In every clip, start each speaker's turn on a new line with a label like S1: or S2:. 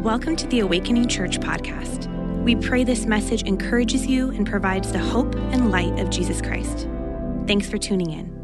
S1: Welcome to the Awakening Church podcast. We pray this message encourages you and provides the hope and light of Jesus Christ. Thanks for tuning in.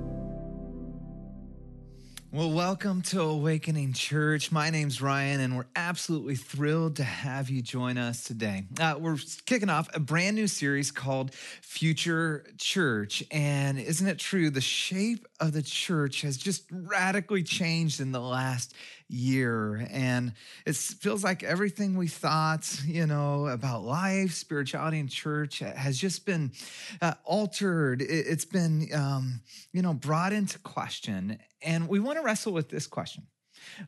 S2: Well, welcome to Awakening Church. My name's Ryan, and we're absolutely thrilled to have you join us today. Uh, we're kicking off a brand new series called Future Church. And isn't it true? The shape of the church has just radically changed in the last year. And it feels like everything we thought, you know, about life, spirituality, and church has just been uh, altered. It's been, um, you know, brought into question. And we want to wrestle with this question.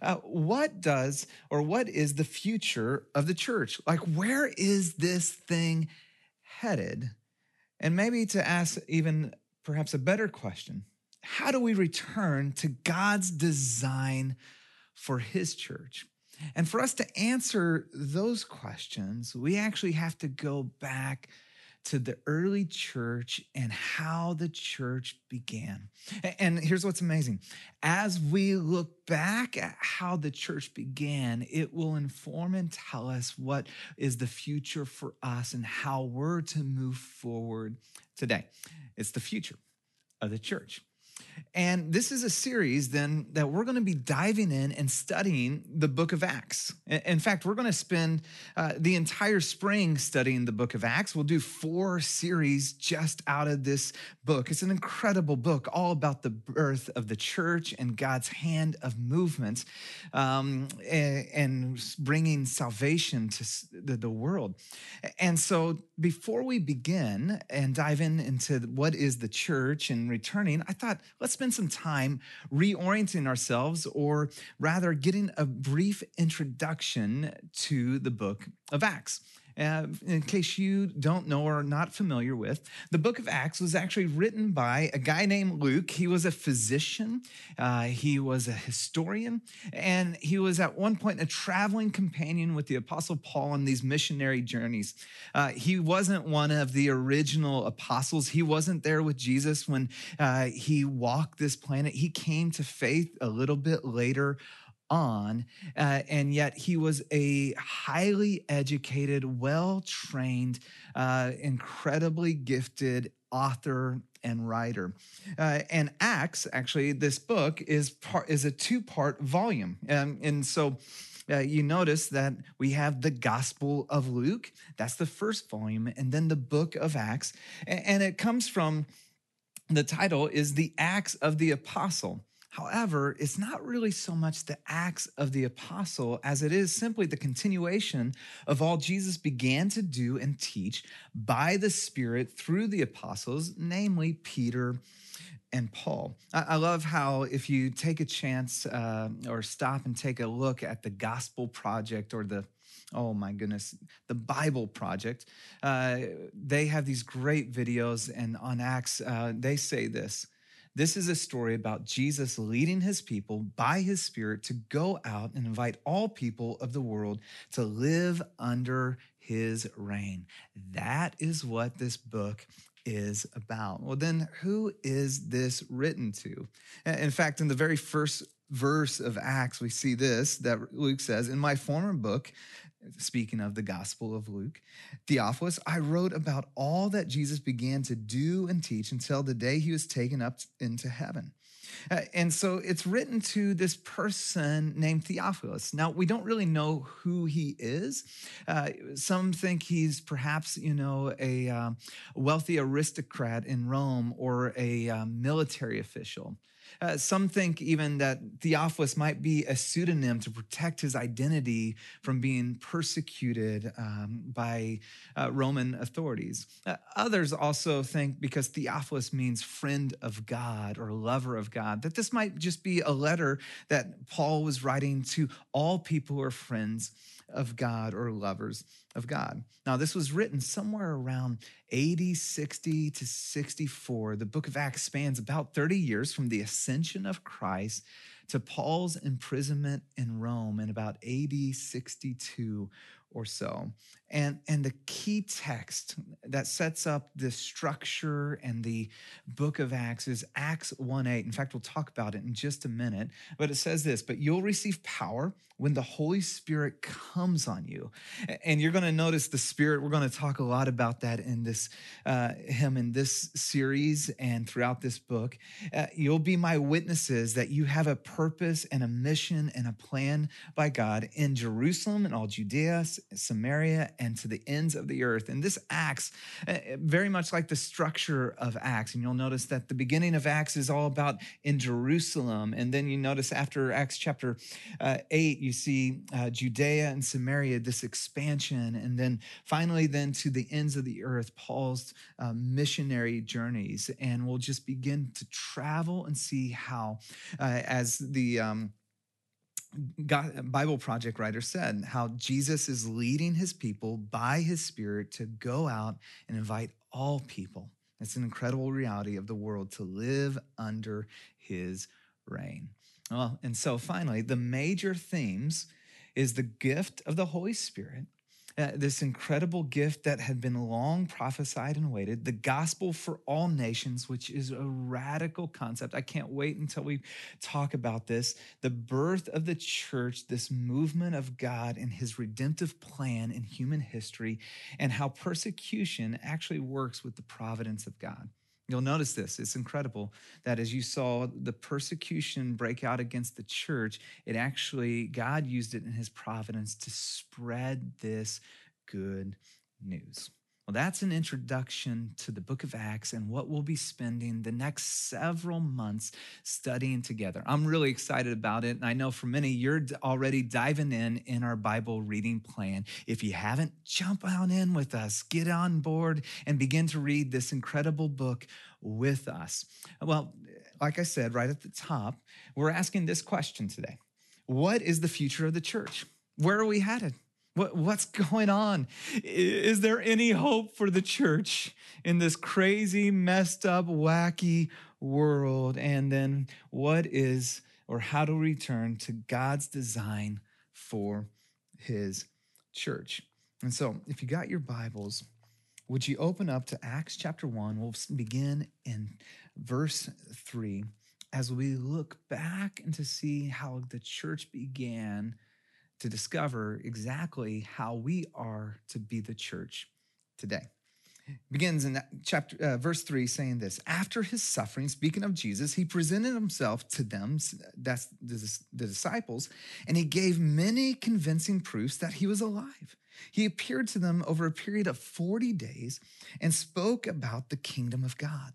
S2: Uh, what does or what is the future of the church? Like, where is this thing headed? And maybe to ask even perhaps a better question how do we return to God's design for his church. And for us to answer those questions, we actually have to go back to the early church and how the church began. And here's what's amazing as we look back at how the church began, it will inform and tell us what is the future for us and how we're to move forward today. It's the future of the church. And this is a series then that we're going to be diving in and studying the book of Acts. In fact, we're going to spend uh, the entire spring studying the book of Acts. We'll do four series just out of this book. It's an incredible book, all about the birth of the church and God's hand of movement um, and, bringing salvation to the world. And so, before we begin and dive in into what is the church and returning, I thought, let's spend some time reorienting ourselves, or rather, getting a brief introduction to the book of Acts. Uh, in case you don't know or are not familiar with, the book of Acts was actually written by a guy named Luke. He was a physician, uh, he was a historian, and he was at one point a traveling companion with the Apostle Paul on these missionary journeys. Uh, he wasn't one of the original apostles, he wasn't there with Jesus when uh, he walked this planet. He came to faith a little bit later on, uh, and yet he was a highly educated, well trained, uh, incredibly gifted author and writer. Uh, and Acts, actually, this book is part is a two part volume, um, and so. Uh, you notice that we have the Gospel of Luke, that's the first volume, and then the book of Acts. And, and it comes from the title is the Acts of the Apostle. However, it's not really so much the acts of the apostle as it is simply the continuation of all Jesus began to do and teach by the Spirit through the apostles, namely Peter and Paul. I love how if you take a chance uh, or stop and take a look at the Gospel Project or the oh my goodness, the Bible Project. Uh, they have these great videos, and on Acts, uh, they say this this is a story about Jesus leading his people by his Spirit to go out and invite all people of the world to live under his reign. That is what this book is about. Well, then, who is this written to? In fact, in the very first verse of Acts, we see this that Luke says, In my former book, speaking of the Gospel of Luke, Theophilus, I wrote about all that Jesus began to do and teach until the day he was taken up into heaven. Uh, and so it's written to this person named Theophilus. Now, we don't really know who he is. Uh, some think he's perhaps, you know, a uh, wealthy aristocrat in Rome or a uh, military official. Uh, some think even that Theophilus might be a pseudonym to protect his identity from being persecuted um, by uh, Roman authorities. Uh, others also think because Theophilus means friend of God or lover of God, that this might just be a letter that Paul was writing to all people who are friends of God or lovers of God. Now, this was written somewhere around 80, 60 to 64. The book of Acts spans about 30 years from the ascension of Christ to Paul's imprisonment in Rome in about AD 62 or so. And, and the key text that sets up the structure and the book of Acts is Acts 1 8. In fact, we'll talk about it in just a minute. But it says this But you'll receive power when the Holy Spirit comes on you. And you're going to notice the Spirit. We're going to talk a lot about that in this uh, hymn, in this series, and throughout this book. Uh, you'll be my witnesses that you have a purpose and a mission and a plan by God in Jerusalem and all Judea, Samaria, and to the ends of the earth. And this Acts, uh, very much like the structure of Acts. And you'll notice that the beginning of Acts is all about in Jerusalem. And then you notice after Acts chapter uh, 8, you see uh, Judea and Samaria, this expansion. And then finally, then to the ends of the earth, Paul's uh, missionary journeys. And we'll just begin to travel and see how, uh, as the um, God, Bible Project writer said, how Jesus is leading his people by his Spirit to go out and invite all people. It's an incredible reality of the world to live under his reign. Well, and so finally, the major themes is the gift of the Holy Spirit, uh, this incredible gift that had been long prophesied and waited, the gospel for all nations, which is a radical concept. I can't wait until we talk about this. The birth of the church, this movement of God and his redemptive plan in human history, and how persecution actually works with the providence of God. You'll notice this. It's incredible that as you saw the persecution break out against the church, it actually, God used it in his providence to spread this good news. Well, that's an introduction to the book of Acts and what we'll be spending the next several months studying together. I'm really excited about it. And I know for many, you're already diving in in our Bible reading plan. If you haven't, jump on in with us, get on board, and begin to read this incredible book with us. Well, like I said right at the top, we're asking this question today What is the future of the church? Where are we headed? What, what's going on? Is there any hope for the church in this crazy, messed up, wacky world? And then what is or how to return to God's design for his church? And so, if you got your Bibles, would you open up to Acts chapter 1? We'll begin in verse 3 as we look back and to see how the church began to discover exactly how we are to be the church today. It begins in chapter uh, verse 3 saying this after his suffering speaking of jesus he presented himself to them that's the, the disciples and he gave many convincing proofs that he was alive he appeared to them over a period of 40 days and spoke about the kingdom of god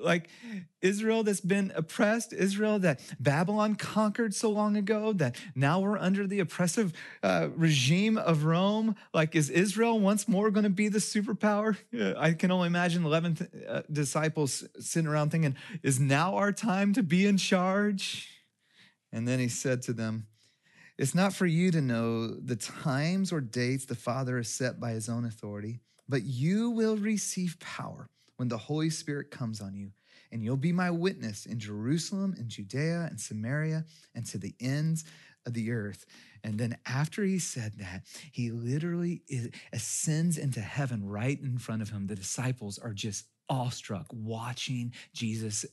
S2: Like, Israel that's been oppressed, Israel that Babylon conquered so long ago, that now we're under the oppressive uh, regime of Rome. Like, is Israel once more going to be the superpower? I can only imagine 11 th- uh, disciples sitting around thinking, is now our time to be in charge? And then he said to them, It's not for you to know the times or dates the Father has set by his own authority, but you will receive power when the Holy Spirit comes on you, and you'll be my witness in Jerusalem and Judea and Samaria and to the ends of the earth. And then after he said that, he literally ascends into heaven right in front of him. The disciples are just awestruck watching Jesus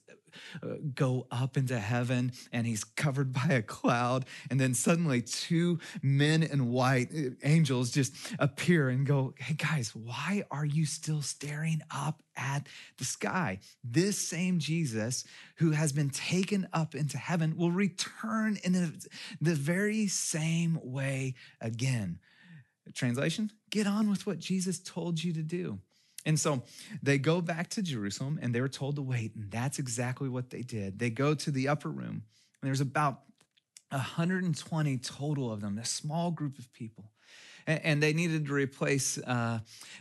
S2: uh, go up into heaven and he's covered by a cloud. And then suddenly, two men in white, uh, angels, just appear and go, Hey guys, why are you still staring up at the sky? This same Jesus who has been taken up into heaven will return in the very same way again. Translation Get on with what Jesus told you to do. And so they go back to Jerusalem and they were told to wait. And that's exactly what they did. They go to the upper room, and there's about 120 total of them, a small group of people. and they needed to replace uh,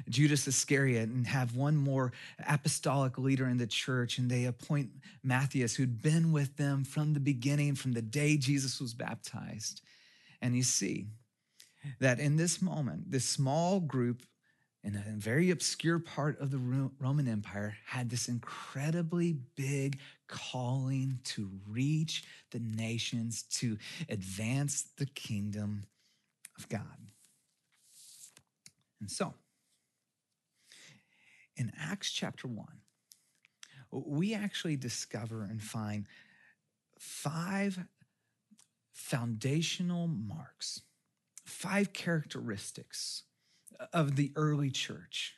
S2: Judas Iscariot and have one more apostolic leader in the church. And they appoint Matthias, who'd been with them from the beginning, from the day Jesus was baptized. And you see that in this moment, this small group in a very obscure part of the Roman Empire had this incredibly big calling to reach the nations, to advance the kingdom of God. And so, in Acts chapter 1, we actually discover and find five foundational marks, five characteristics of the early church.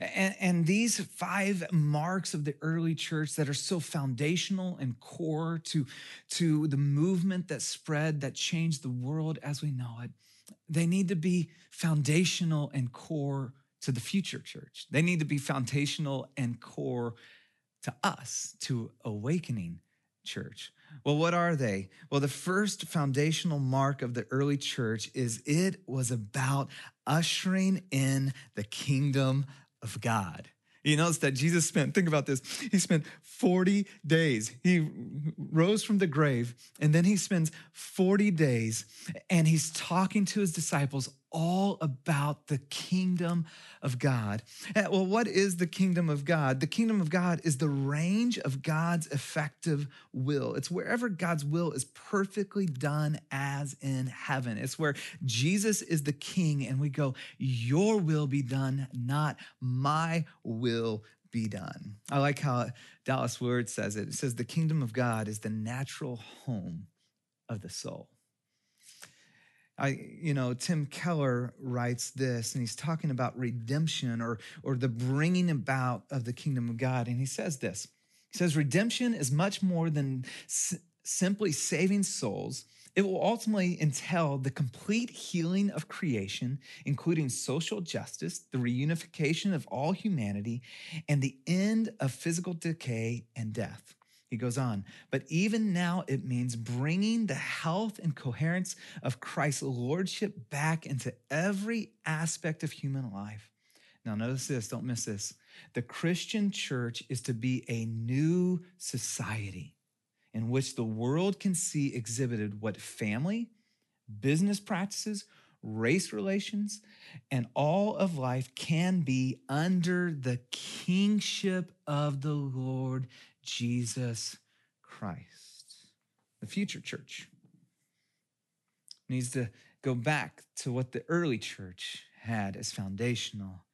S2: And, and, these five marks of the early church that are so foundational and core to, to the movement that spread, that changed the world as we know it, they need to be foundational and core to the future church. They need to be foundational and core to us, to awakening church. Well, what are they? Well, the first foundational mark of the early church is it was about ushering in the kingdom of God. You notice that Jesus spent, think about this, he spent 40 days. He rose from the grave, and then he spends 40 days and he's talking to his disciples all about the kingdom of God. Eh, well, what is the kingdom of God? The kingdom of God is the range of God's effective will. It's wherever God's will is perfectly done as in heaven. It's where Jesus is the king and we go, Your will be done, not my will be done. I like how Dallas Willard says it. It says, The kingdom of God is the natural home of the soul. I, you know, Tim Keller writes this, and he's talking about redemption or, or the bringing about of the kingdom of God. And he says this He says, Redemption is much more than s- simply saving souls. It will ultimately entail the complete healing of creation, including social justice, the reunification of all humanity, and the end of physical decay and death. He goes on, but even now it means bringing the health and coherence of Christ's lordship back into every aspect of human life. Now, notice this, don't miss this. The Christian church is to be a new society in which the world can see exhibited what family, business practices, race relations, and all of life can be under the kingship of the Lord Jesus Christ. The future church needs to go back to what the early church had as foundational.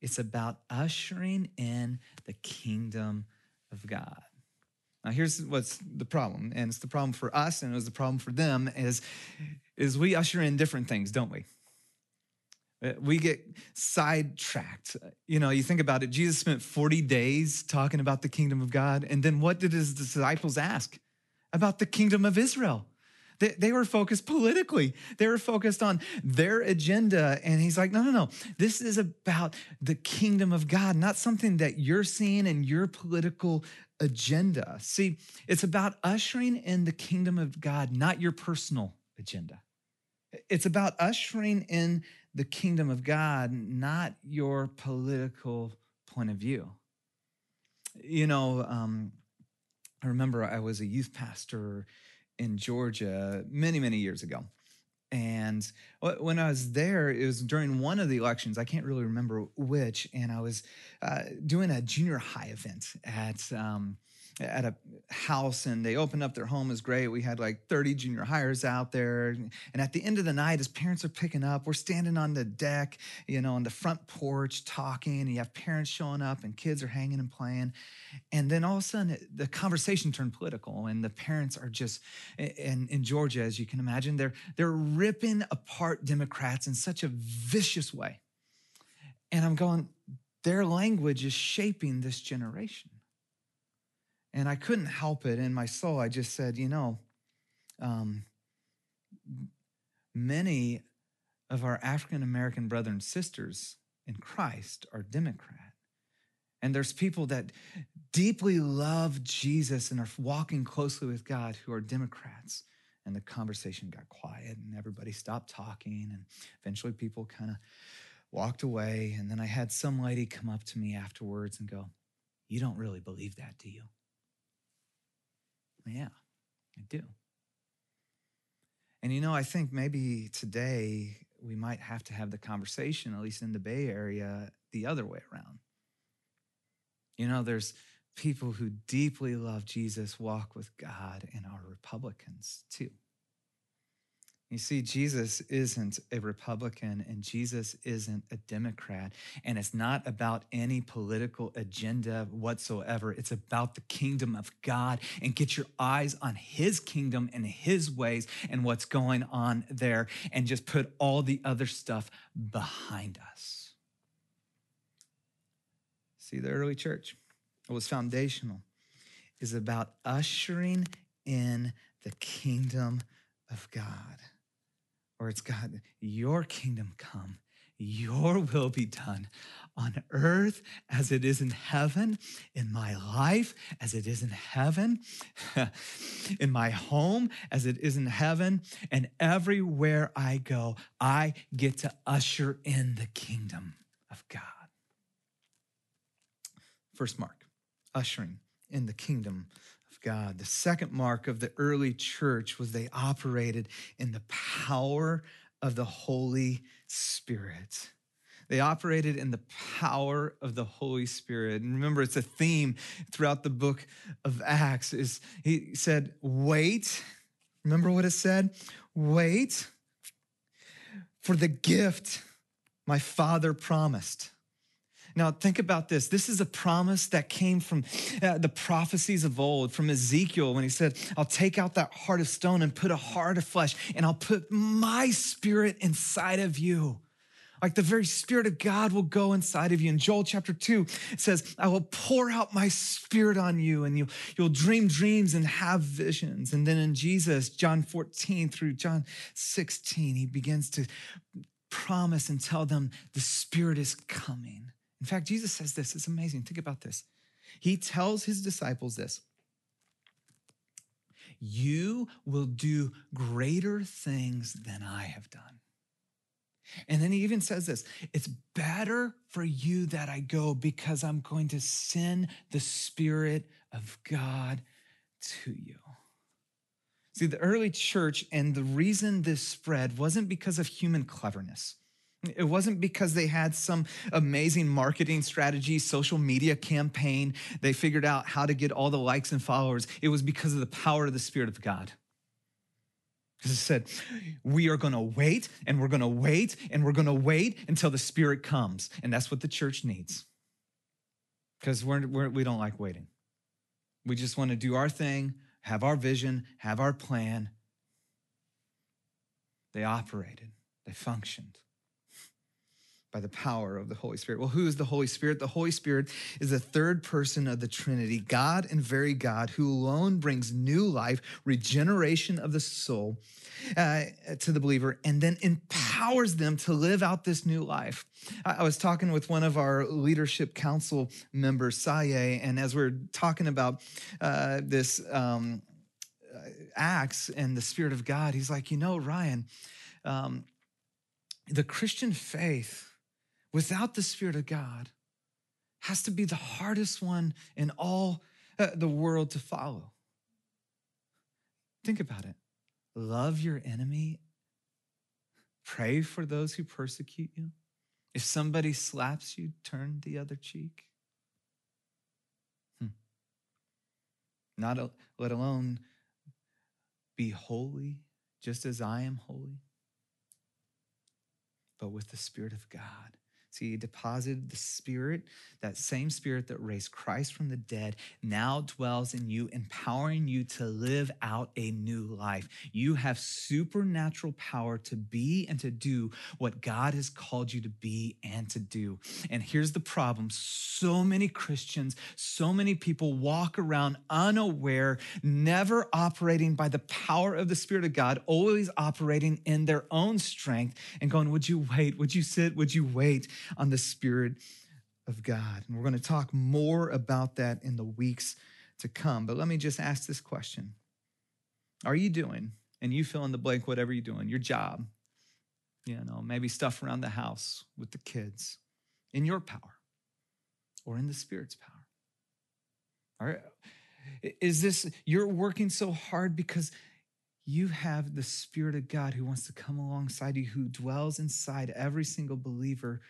S2: It's about ushering in the kingdom of God. Now, here's what's the problem, and it's the problem for us, and it was the problem for them, is, is we usher in different things, don't we? Uh, we get sidetracked. You know, you think about it, Jesus spent 40 days talking about the kingdom of God. And then what did his disciples ask? About the kingdom of Israel. They, they were focused politically, they were focused on their agenda. And he's like, no, no, no. This is about the kingdom of God, not something that you're seeing in your political agenda. See, it's about ushering in the kingdom of God, not your personal agenda. It's about ushering in the kingdom of God, not your political point of view. You know, um, I remember I was a youth pastor in Georgia many, many years ago. And when I was there, it was during one of the elections. I can't really remember which. And I was uh, doing a junior high event at um, at a house and they opened up their home is great. We had like 30 junior highers out there. And at the end of the night, as parents are picking up, we're standing on the deck, you know, on the front porch talking, and you have parents showing up and kids are hanging and playing. And then all of a sudden the conversation turned political and the parents are just in, in Georgia, as you can imagine, they're they're ripping apart Democrats in such a vicious way. And I'm going, their language is shaping this generation. And I couldn't help it in my soul. I just said, you know, um, many of our African American brothers and sisters in Christ are Democrat. And there's people that deeply love Jesus and are walking closely with God who are Democrats. And the conversation got quiet and everybody stopped talking. And eventually people kind of walked away. And then I had some lady come up to me afterwards and go, You don't really believe that, do you? Yeah, I do. And you know, I think maybe today we might have to have the conversation, at least in the Bay Area, the other way around. You know, there's people who deeply love Jesus walk with God and are Republicans too. You see, Jesus isn't a Republican and Jesus isn't a Democrat. And it's not about any political agenda whatsoever. It's about the kingdom of God and get your eyes on his kingdom and his ways and what's going on there and just put all the other stuff behind us. See, the early church, it was foundational, is about ushering in the kingdom of God or it's God, your kingdom come, your will be done on earth as it is in heaven, in my life as it is in heaven, in my home as it is in heaven, and everywhere I go, I get to usher in the kingdom of God. First mark, ushering in the kingdom God. The second mark of the early church was they operated in the power of the Holy Spirit. They operated in the power of the Holy Spirit. And remember, it's a theme throughout the book of Acts. Is he said, wait. Remember what it said? Wait for the gift my father promised. Now, think about this. This is a promise that came from uh, the prophecies of old, from Ezekiel, when he said, I'll take out that heart of stone and put a heart of flesh, and I'll put my spirit inside of you. Like the very spirit of God will go inside of you. In Joel chapter 2, it says, I will pour out my spirit on you, and you, you'll dream dreams and have visions. And then in Jesus, John 14 through John 16, he begins to promise and tell them the spirit is coming. In fact, Jesus says this. It's amazing. Think about this. He tells his disciples this You will do greater things than I have done. And then he even says this it's better for you that I go because I'm going to send the Spirit of God to you. See, the early church and the reason this spread wasn't because of human cleverness. It wasn't because they had some amazing marketing strategy, social media campaign. They figured out how to get all the likes and followers. It was because of the power of the Spirit of God. Because it said, we are going to wait and we're going to wait and we're going to wait until the Spirit comes. And that's what the church needs. Because we're, we're, we don't like waiting. We just want to do our thing, have our vision, have our plan. They operated, they functioned by the power of the Holy Spirit. Well, who is the Holy Spirit? The Holy Spirit is the third person of the Trinity, God and very God, who alone brings new life, regeneration of the soul uh, to the believer, and then empowers them to live out this new life. I, I was talking with one of our leadership council members, Saye, and as we are talking about uh, this um, uh, Acts and the Spirit of God, he's like, you know, Ryan, um, the Christian faith without the Spirit of God has to be the hardest one in all uh, the world to follow. Think about it. Love your enemy. Pray for those who persecute you. If somebody slaps you, turn the other cheek. Hmm. Not a, let alone be holy, just as I am holy, but with the Spirit of God See, he deposited the Spirit, that same Spirit that raised Christ from the dead, now dwells in you, empowering you to live out a new life. You have supernatural power to be and to do what God has called you to be and to do. And here's the problem so many Christians, so many people walk around unaware, never operating by the power of the Spirit of God, always operating in their own strength and going, Would you wait? Would you sit? Would you wait? On the Spirit of God. And we're going to talk more about that in the weeks to come. But let me just ask this question Are you doing And you fill in the blank, whatever you're doing, your job, you know, maybe stuff around the house with the kids, in your power or in the Spirit's power. All right. Is this, you're working so hard because you have the Spirit of God who wants to come alongside you, who dwells inside every single believer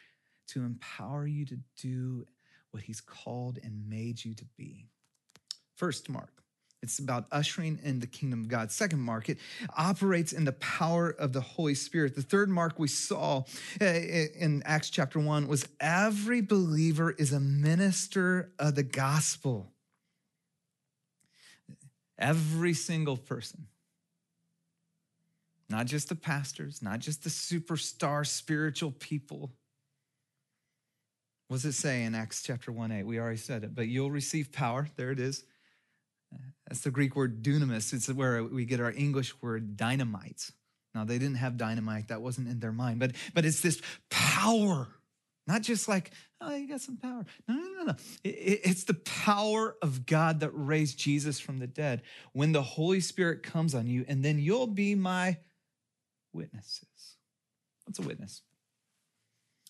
S2: to empower you to do what He's called and made you to be. First mark. It's about ushering in the kingdom of God. Second mark, it operates in the power of the Holy Spirit. The third mark we saw uh, in Acts chapter 1 was every believer is a minister of the gospel. Every single person. Not just the pastors, not just the superstar spiritual people. What does it say in Acts chapter 1 8? We already said it, but you'll receive power. There it is. That's the Greek word dunamis. It's where we get our English word dynamite. Now, they didn't have dynamite, that wasn't in their mind, but, but it's this power. Not just like, oh, you got some power. No, no, no, no. It, it's the power of God that raised Jesus from the dead. When the Holy Spirit comes on you, and then you'll be my witnesses. What's a witness?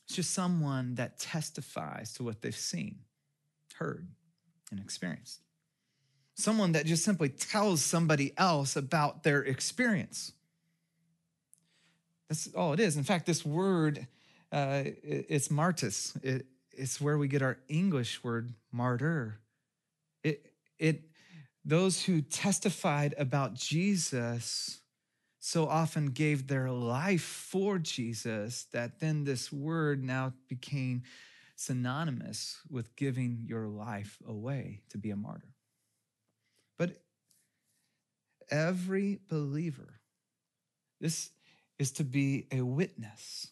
S2: It's just someone that testifies to what they've seen, heard, and experienced. Someone that just simply tells somebody else about their experience. That's all it is. In fact, this word, uh, it's martus. It, it's where we get our English word martyr. It, it, those who testified about Jesus so often gave their life for Jesus that then this word now became synonymous with giving your life away to be a martyr. But every believer, this is to be a witness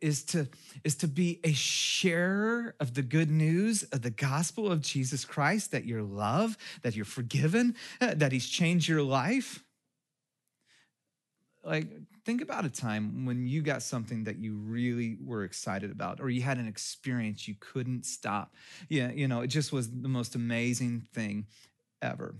S2: is to is to be a sharer of the good news of the gospel of Jesus Christ that you're loved, that you're forgiven, eh, that he's changed your life like think about a time when you got something that you really were excited about or you had an experience you couldn't stop. Yeah you know it just was the most amazing thing ever.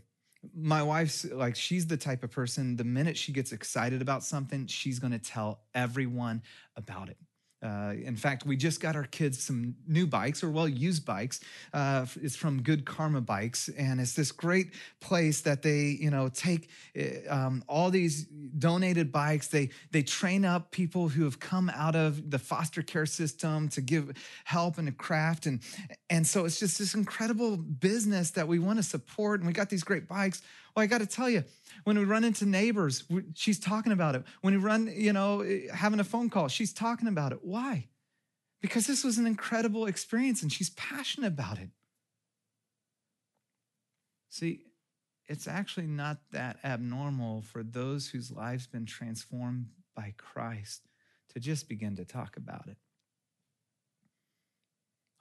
S2: My wife's like she's the type of person the minute she gets excited about something she's going to tell everyone about it uh, in fact, we just got our kids some new bikes, or well, used bikes. Uh, it's from Good Karma Bikes, and it's this great place that they, you know, take eh, um, all these donated bikes. They they train up people who have come out of the foster care system to give help and a craft, and and so it's just this incredible business that we want to support. And we got these great bikes. Well, I got to tell you, when we run into neighbors, she's talking about it. When we run, you know, eh, having a phone call, she's talking about it. Why? Because this was an incredible experience and she's passionate about it. See, it's actually not that abnormal for those whose lives been transformed by Christ to just begin to talk about it.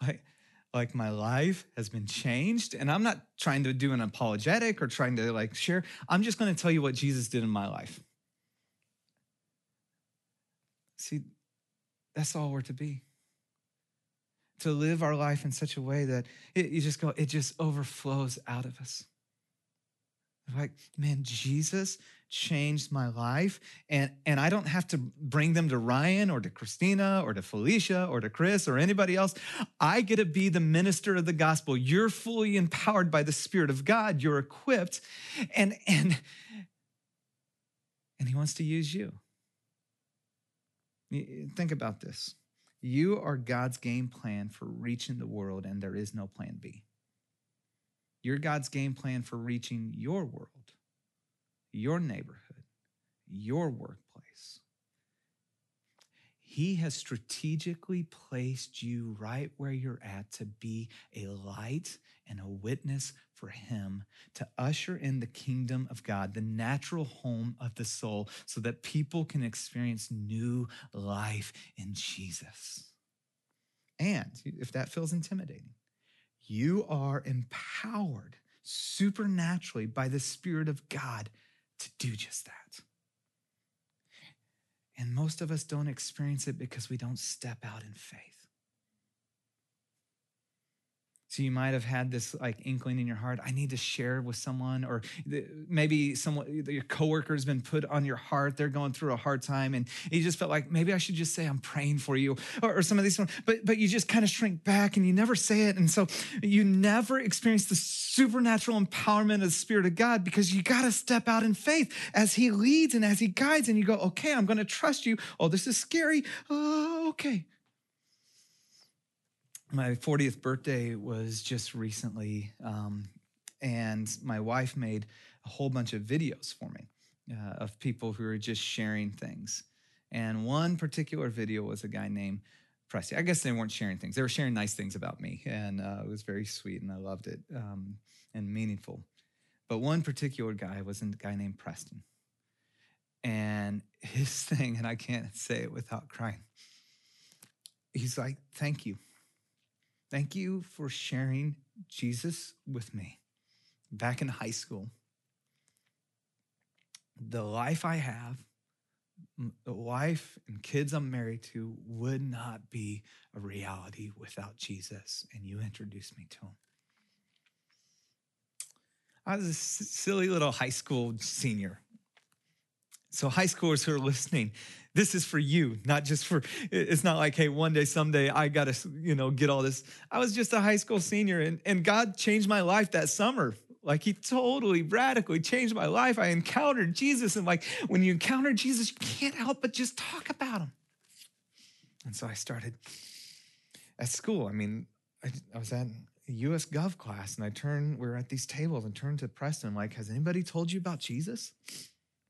S2: Like, like my life has been changed and i'm not trying to do an apologetic or trying to like share. I'm just going to tell you what jesus did in my life. See that's all we're to be. To live our life in such a way that it, you just go it just overflows out of us. Like man jesus changed my life. And, and I don't have to bring them to Ryan or to Christina or to Felicia or to Chris or anybody else. I get to be the minister of the gospel. You're fully empowered by the Spirit of God. You're equipped. And, and, and He wants to use you. Think about this. You are God's game plan for reaching the world, and there is no plan B. You're God's game plan for reaching your world your neighborhood, your workplace. He has strategically placed you right where you're at to be a light and a witness for Him, to usher in the kingdom of God, the natural home of the soul, so that people can experience new life in Jesus. And if that feels intimidating, you are empowered supernaturally by the Spirit of God to do just that. And most of us don't experience it because we don't step out in faith. So you might have had this like inkling in your heart, I need to share with someone, or maybe someone, your coworker has been put on your heart. They're going through a hard time, and you just felt like maybe I should just say I'm praying for you, or, or some of these, but but you just kind of shrink back and you never say it, and so you never experience the supernatural empowerment of the Spirit of God because you got to step out in faith as He leads and as He guides, and you go, okay, I'm going to trust you. Oh, this is scary. Oh, okay my 40th birthday was just recently, um, and my wife made a whole bunch of videos for me uh, of people who were just sharing things. And one particular video was a guy named Pressy. I guess they weren't sharing things; they were sharing nice things about me, and uh, it was very sweet, and I loved it um, and meaningful. But one particular guy was a guy named Preston, and his thing, and I can't say it without crying. He's like, "Thank you." Thank you for sharing Jesus with me back in high school. The life I have, the wife and kids I'm married to would not be a reality without Jesus, and you introduced me to him. I was a silly little high school senior. So, high schoolers who are listening, this is for you, not just for, it's not like, hey, one day, someday I got to, you know, get all this. I was just a high school senior and, and God changed my life that summer. Like he totally radically changed my life. I encountered Jesus. And like when you encounter Jesus, you can't help but just talk about him. And so I started at school. I mean, I, I was at a US Gov class and I turned, we were at these tables and turned to Preston, like, has anybody told you about Jesus?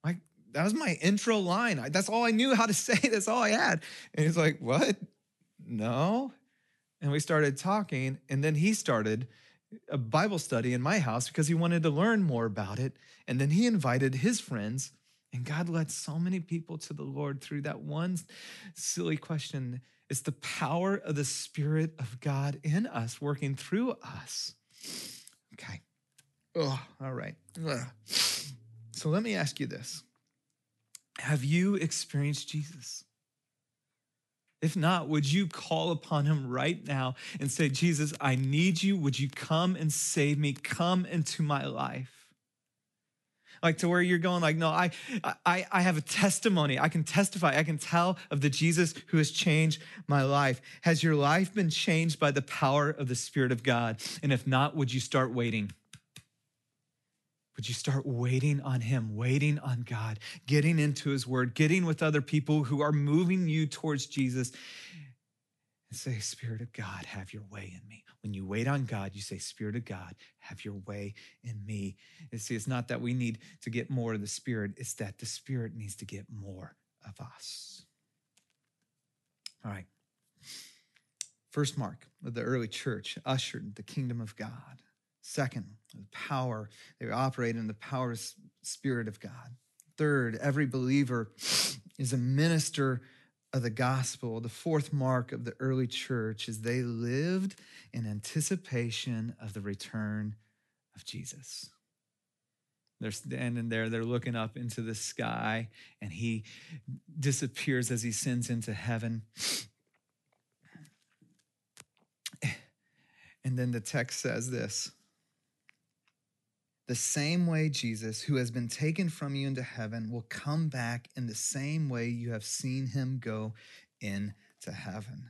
S2: Like, that was my intro line. I, that's all I knew how to say. That's all I had. And he's like, What? No. And we started talking. And then he started a Bible study in my house because he wanted to learn more about it. And then he invited his friends. And God led so many people to the Lord through that one silly question. It's the power of the Spirit of God in us, working through us. Okay. Oh, all right. Ugh. So let me ask you this have you experienced Jesus? If not, would you call upon him right now and say, Jesus, I need you. Would you come and save me? Come into my life. Like to where you're going, like, no, I, I, I have a testimony. I can testify. I can tell of the Jesus who has changed my life. Has your life been changed by the power of the Spirit of God? And if not, would you start waiting? Would you start waiting on Him, waiting on God, getting into His Word, getting with other people who are moving you towards Jesus? And say, Spirit of God, have your way in me. When you wait on God, you say, Spirit of God, have your way in me. And see, it's not that we need to get more of the Spirit, it's that the Spirit needs to get more of us. All right. First mark of the early church ushered the kingdom of God. Second, the power. They operate in the power spirit of God. Third, every believer is a minister of the gospel. The fourth mark of the early church is they lived in anticipation of the return of Jesus. They're standing there, they're looking up into the sky, and he disappears as he sends into heaven. And then the text says this the same way Jesus, who has been taken from you into heaven, will come back in the same way you have seen him go into heaven.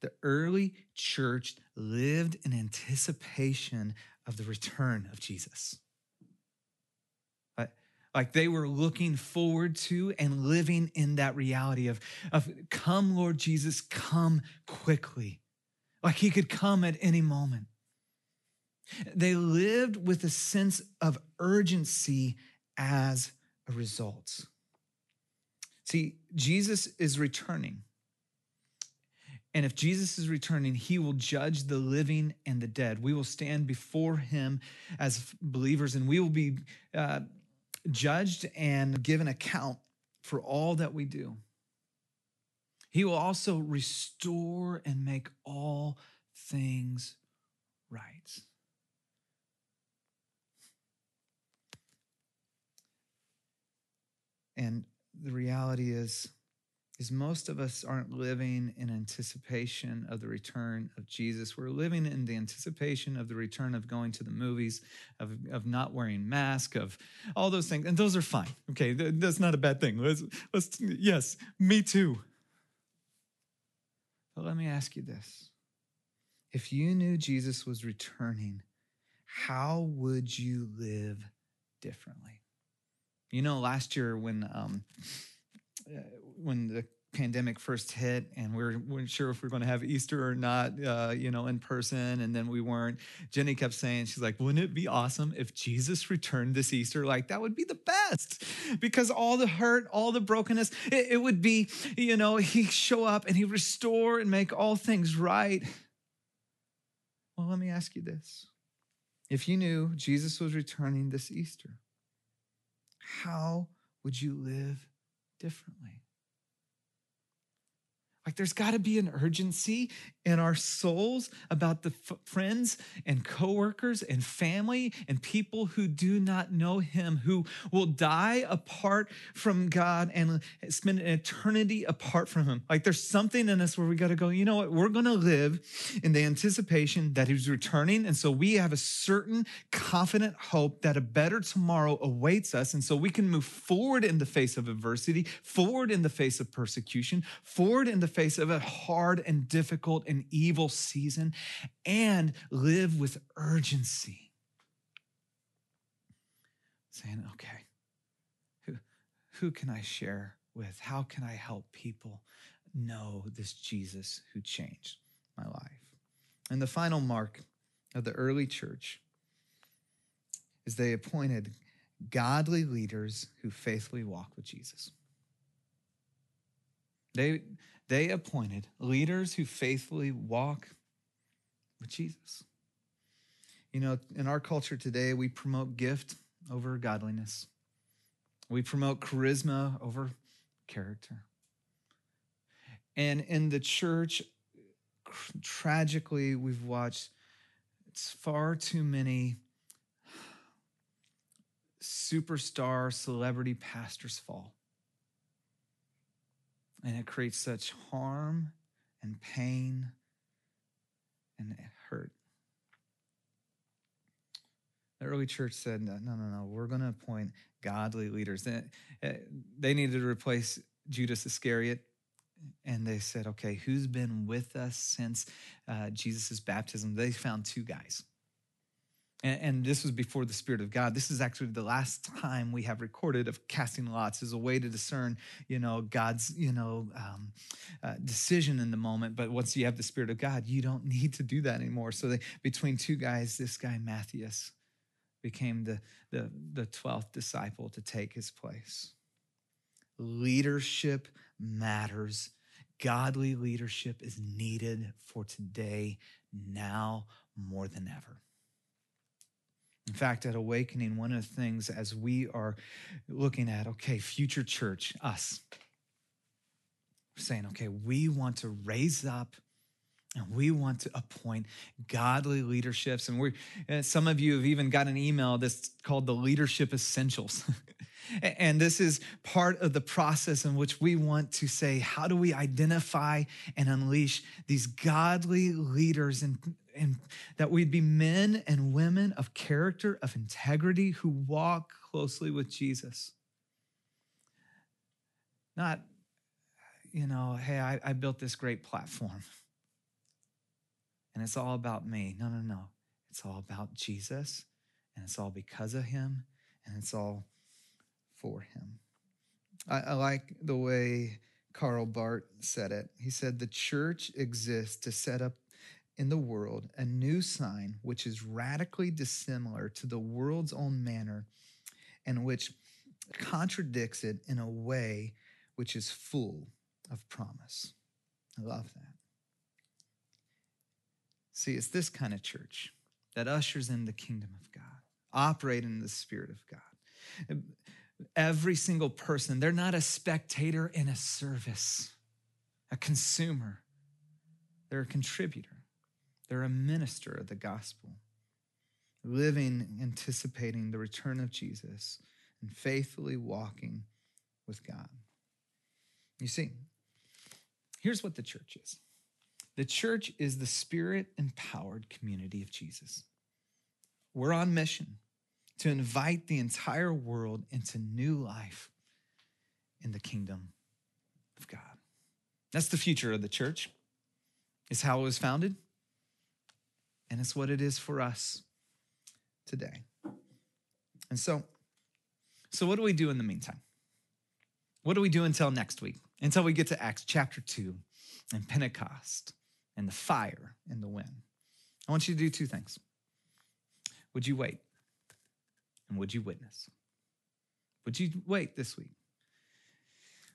S2: The early church lived in anticipation of the return of Jesus. Like they were looking forward to and living in that reality of, of come, Lord Jesus, come quickly. Like he could come at any moment. They lived with a sense of urgency as a result. See, Jesus is returning. And if Jesus is returning, he will judge the living and the dead. We will stand before him as believers and we will be uh, judged and given account for all that we do. He will also restore and make all things right. And the reality is, is most of us aren't living in anticipation of the return of Jesus. We're living in the anticipation of the return of going to the movies, of, of not wearing masks, of all those things. And those are fine. Okay, that's not a bad thing. Let's, let's, yes, me too. But let me ask you this. If you knew Jesus was returning, how would you live differently? You know, last year when um, uh, when the pandemic first hit and we we're, weren't sure if we are going to have Easter or not, uh, you know, in person. And then we weren't. Jenny kept saying, she's like, wouldn't it be awesome if Jesus returned this Easter? Like, that would be the best because all the hurt, all the brokenness, it, it would be, you know, he show up and he restore and make all things right. Well, let me ask you this. If you knew Jesus was returning this Easter, how would you live differently. Like, there's got to be an urgency in our souls about the f- friends and coworkers and family and people who do not know Him, who will die apart from God and spend an eternity apart from Him. Like, there's something in us where we got to go, you know what? We're going to live in the anticipation that He's returning. And so we have a certain confident hope that a better tomorrow awaits us. And so we can move forward in the face of adversity, forward in the face of persecution, forward in the face of a hard and difficult and evil season, and live with urgency. Saying, okay, who, who can I share with? How can I help people know this Jesus who changed my life? And the final mark of the early church is they appointed godly leaders who faithfully walk with Jesus. They, they appointed leaders who faithfully walk with Jesus. You know, in our culture today, we promote gift over godliness. We promote charisma over character. And in the church, tragically, we've watched it's far too many superstar celebrity pastors fall. And it creates such harm and pain and hurt. The early church said, no, no, no, we're going to appoint godly leaders. They needed to replace Judas Iscariot. And they said, okay, who's been with us since uh, Jesus' baptism? They found two guys. And, and, this was before the Spirit of God. This is actually the last time we have recorded of casting lots as a way to discern, you know, God's, you know, um, uh, decision in the moment. But once you have the Spirit of God, you don't need to do that anymore. So they, between two guys, this guy Matthias became the the the twelfth disciple to take his place. Leadership matters. Godly leadership is needed for today, now more than ever. In fact, at Awakening, one of the things as we are looking at, okay, future church, us, saying, okay, we want to raise up and we want to appoint godly leaderships. And we some of you have even got an email that's called the Leadership Essentials. and this is part of the process in which we want to say, how do we identify and unleash these godly leaders and and that we'd be men and women of character, of integrity, who walk closely with Jesus. Not, you know, hey, I, I built this great platform and it's all about me. No, no, no. It's all about Jesus and it's all because of him and it's all for him. I, I like the way Karl Barth said it. He said, The church exists to set up in the world a new sign which is radically dissimilar to the world's own manner and which contradicts it in a way which is full of promise. I love that. See, it's this kind of church that ushers in the kingdom of God, operating in the Spirit of God. Every single person, they're not a spectator in a service, a consumer, they're a contributor. They're a minister of the gospel, living, anticipating the return of Jesus and faithfully walking with God. You see, Here's what the church is the church is the spirit empowered community of Jesus. We're on mission to invite the entire world into new life in the kingdom of God. That's the future of the church. It's how it was founded, and it's what it is for us today. And so, so what do we do in the meantime? What do we do until next week? Until we get to Acts chapter 2 and Pentecost and the fire and the wind. I want you to do two things. Would you wait? And would you witness? Would you wait this week?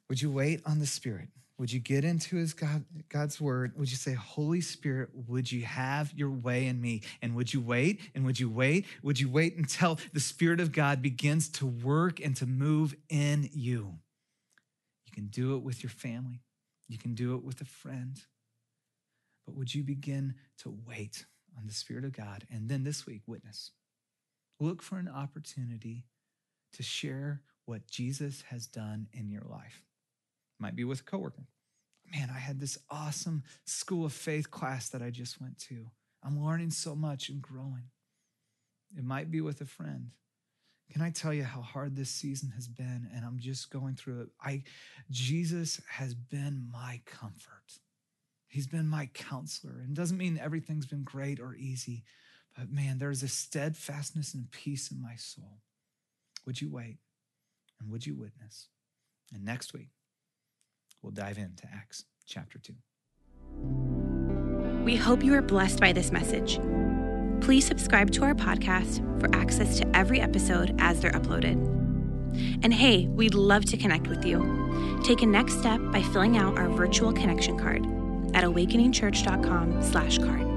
S2: Would you wait on the Spirit? Would you get into his God, God's word? Would you say, Holy Spirit, would you have your way in me? And would you wait? And would you wait? Would you wait until the Spirit of God begins to work and to move in you? You can do it with your family. You can do it with a friend. But would you begin to wait on the Spirit of God? And then this week, witness. Look for an opportunity to share what Jesus has done in your life might be with a coworker. Man, I had this awesome school of faith class that I just went to. I'm learning so much and growing. It might be with a friend. Can I tell you how hard this season has been? And I'm just going through it. I Jesus has been my comfort. He's been my counselor. And doesn't mean everything's been great or easy, but man, there's a steadfastness and peace in my soul. Would you wait? And would you witness? And next week, we'll dive into Acts chapter 2.
S1: We hope you are blessed by this message. Please subscribe to our podcast for access to every episode as they're uploaded. And hey, we'd love to connect with you. Take a next step by filling out our virtual connection card at awakeningchurch.com/card.